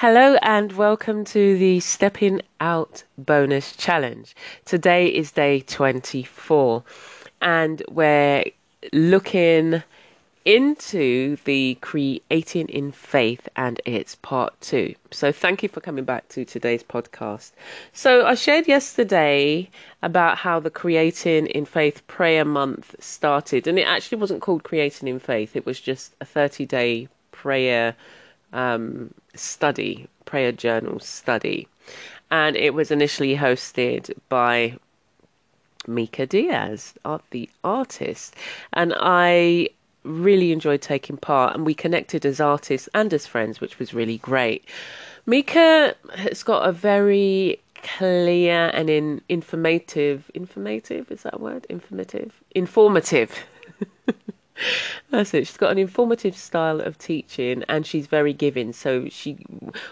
Hello and welcome to the Stepping Out bonus challenge. Today is day 24 and we're looking into the creating in faith and it's part two. So thank you for coming back to today's podcast. So I shared yesterday about how the creating in faith prayer month started and it actually wasn't called creating in faith. It was just a 30 day prayer um, study, prayer journal study. And it was initially hosted by Mika Diaz, the artist. And I really enjoyed taking part, and we connected as artists and as friends, which was really great. Mika has got a very clear and in informative informative is that word informative informative That's it. She's got an informative style of teaching and she's very giving. So she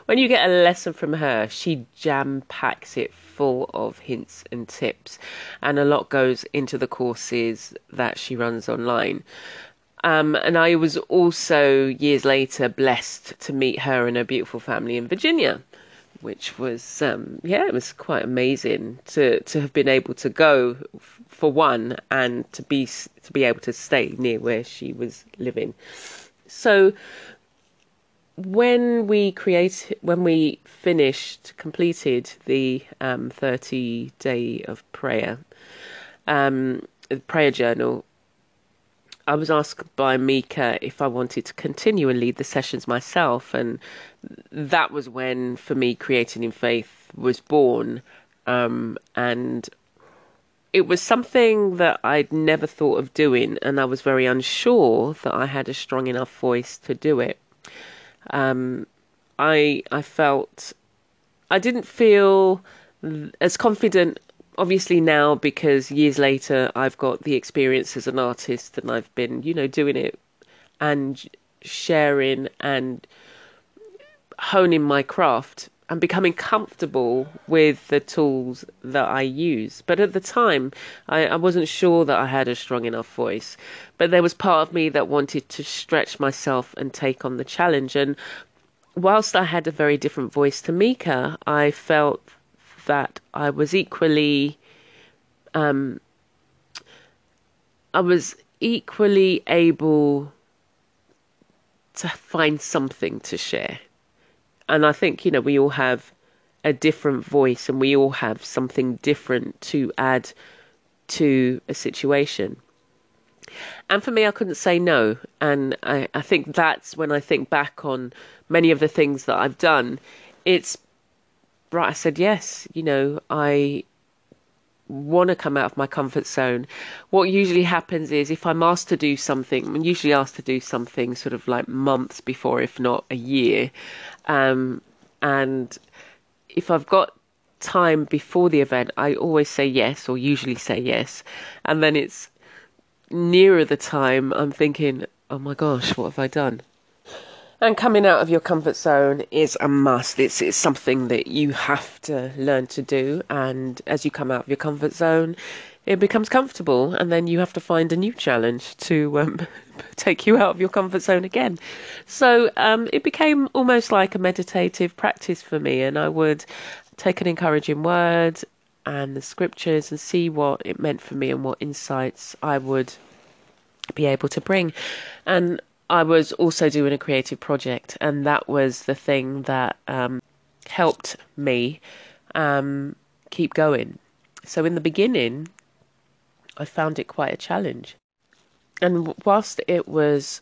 when you get a lesson from her, she jam packs it full of hints and tips and a lot goes into the courses that she runs online. Um, and I was also years later blessed to meet her and her beautiful family in Virginia which was um, yeah, it was quite amazing to to have been able to go f- for one and to be to be able to stay near where she was living. So when we create when we finished completed the um, 30 day of prayer um, prayer journal I was asked by Mika if I wanted to continue and lead the sessions myself, and that was when, for me, creating in faith was born, um, and it was something that I'd never thought of doing, and I was very unsure that I had a strong enough voice to do it. Um, I I felt I didn't feel as confident obviously now because years later I've got the experience as an artist and I've been, you know, doing it and sharing and honing my craft and becoming comfortable with the tools that I use. But at the time, I, I, wasn't sure that I had a strong enough voice. But there was part of me that wanted to stretch myself and take on the challenge. And whilst I had a very different voice to Mika, I felt that I was equally, um, I was equally able to find something to share. And I think, you know, we all have a different voice and we all have something different to add to a situation. And for me, I couldn't say no. And I, I think that's when I think back on many of the things that I've done, it's right, I said yes. You know, I want to come out of my comfort zone. What usually happens is if I'm asked to do something, I'm usually asked to do something sort of like months before, if not a year. Um, and if I've got time before the event, I always say yes, or usually say yes. And then it's nearer the time, I'm thinking, oh my gosh, what have I done? And coming out of your comfort zone is a must. It's it's something that you have to learn to do. And as you come out of your comfort zone, it becomes comfortable, and then you have to find a new challenge to um, take you out of your comfort zone again. So um, it became almost like a meditative practice for me, and I would take an encouraging word and the scriptures and see what it meant for me and what insights I would be able to bring. And I was also doing a creative project, and that was the thing that um, helped me um, keep going. So, in the beginning, I found it quite a challenge. And whilst it was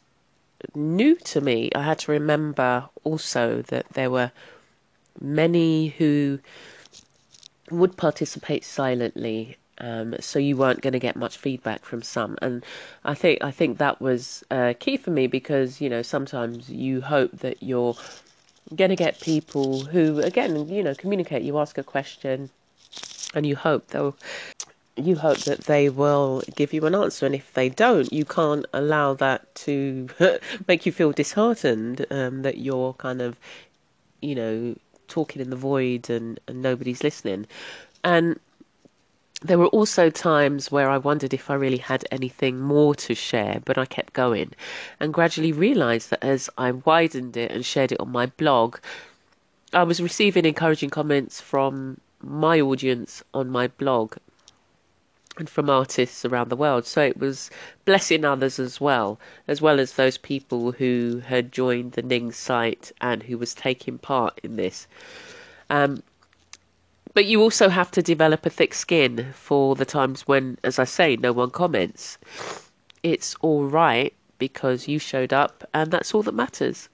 new to me, I had to remember also that there were many who would participate silently um, so you weren't going to get much feedback from some, and I think I think that was uh, key for me because you know sometimes you hope that you're going to get people who, again, you know, communicate. You ask a question, and you hope they'll. You hope that they will give you an answer, and if they don't, you can't allow that to make you feel disheartened. Um, that you're kind of, you know, talking in the void and, and nobody's listening. And there were also times where I wondered if I really had anything more to share, but I kept going and gradually realized that as I widened it and shared it on my blog, I was receiving encouraging comments from my audience on my blog and from artists around the world. So it was blessing others as well, as well as those people who had joined the Ning site and who was taking part in this. Um, but you also have to develop a thick skin for the times when, as I say, no one comments. It's all right because you showed up, and that's all that matters.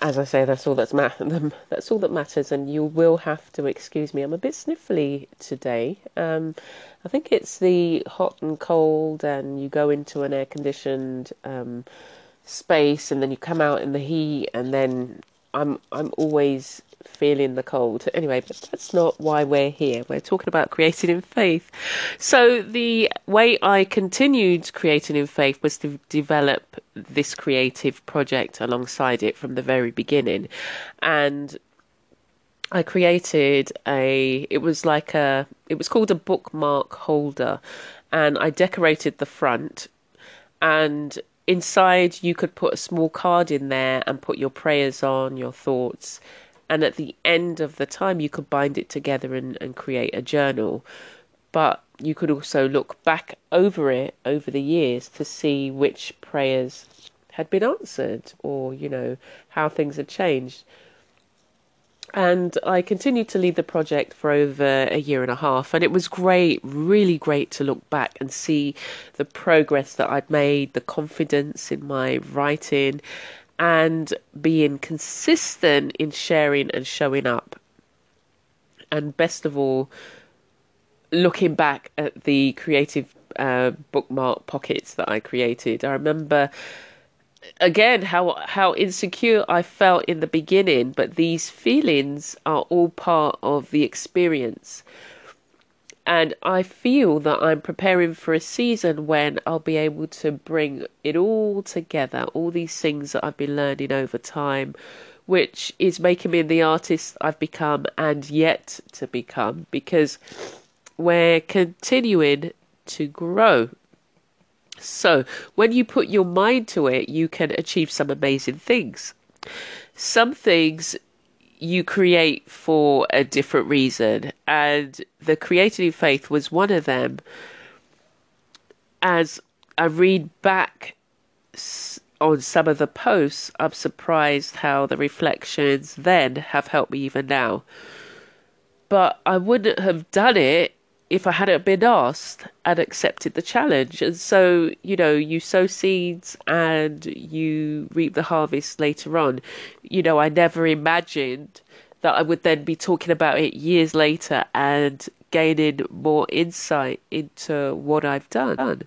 As I say, that's all that's ma- that's all that matters, and you will have to excuse me. I'm a bit sniffly today. Um, I think it's the hot and cold, and you go into an air conditioned um, space, and then you come out in the heat, and then I'm I'm always feeling the cold. Anyway, but that's not why we're here. We're talking about creating in faith. So the way I continued creating in faith was to develop this creative project alongside it from the very beginning. And I created a it was like a it was called a bookmark holder and I decorated the front and inside you could put a small card in there and put your prayers on, your thoughts, and at the end of the time you could bind it together and, and create a journal. But you could also look back over it over the years to see which prayers had been answered or you know how things had changed and I continued to lead the project for over a year and a half, and it was great, really great to look back and see the progress that I'd made, the confidence in my writing, and being consistent in sharing and showing up. And best of all, looking back at the creative uh, bookmark pockets that I created, I remember again how how insecure I felt in the beginning, but these feelings are all part of the experience and I feel that I'm preparing for a season when I'll be able to bring it all together, all these things that I've been learning over time, which is making me the artist I've become and yet to become because we're continuing to grow. So, when you put your mind to it, you can achieve some amazing things. Some things you create for a different reason, and the creative faith was one of them. As I read back on some of the posts, I'm surprised how the reflections then have helped me even now. But I wouldn't have done it if I hadn't been asked I'd accepted the challenge. And so, you know, you sow seeds and you reap the harvest later on. You know, I never imagined that I would then be talking about it years later and gaining more insight into what I've done.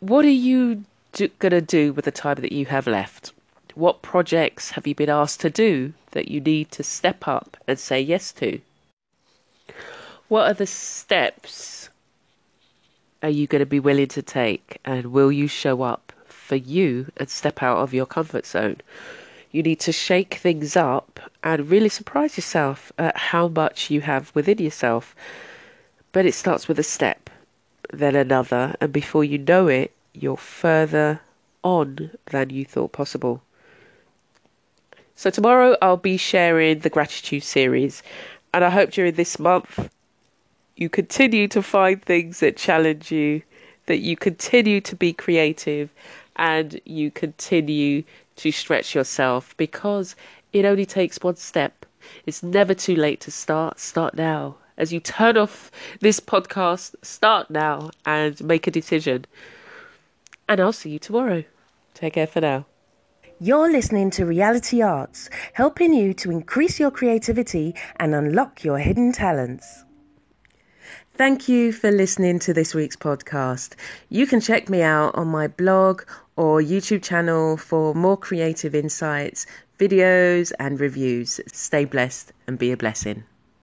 What are you do- going to do with the time that you have left? What projects have you been asked to do that you need to step up and say yes to? What are the steps are you going to be willing to take? And will you show up for you and step out of your comfort zone? You need to shake things up and really surprise yourself at how much you have within yourself. But it starts with a step, then another, and before you know it, you're further on than you thought possible. So, tomorrow I'll be sharing the gratitude series, and I hope during this month you continue to find things that challenge you, that you continue to be creative, and you continue to stretch yourself because it only takes one step. It's never too late to start. Start now. As you turn off this podcast, start now and make a decision. And I'll see you tomorrow. Take care for now. You're listening to Reality Arts, helping you to increase your creativity and unlock your hidden talents. Thank you for listening to this week's podcast. You can check me out on my blog or YouTube channel for more creative insights, videos and reviews. Stay blessed and be a blessing.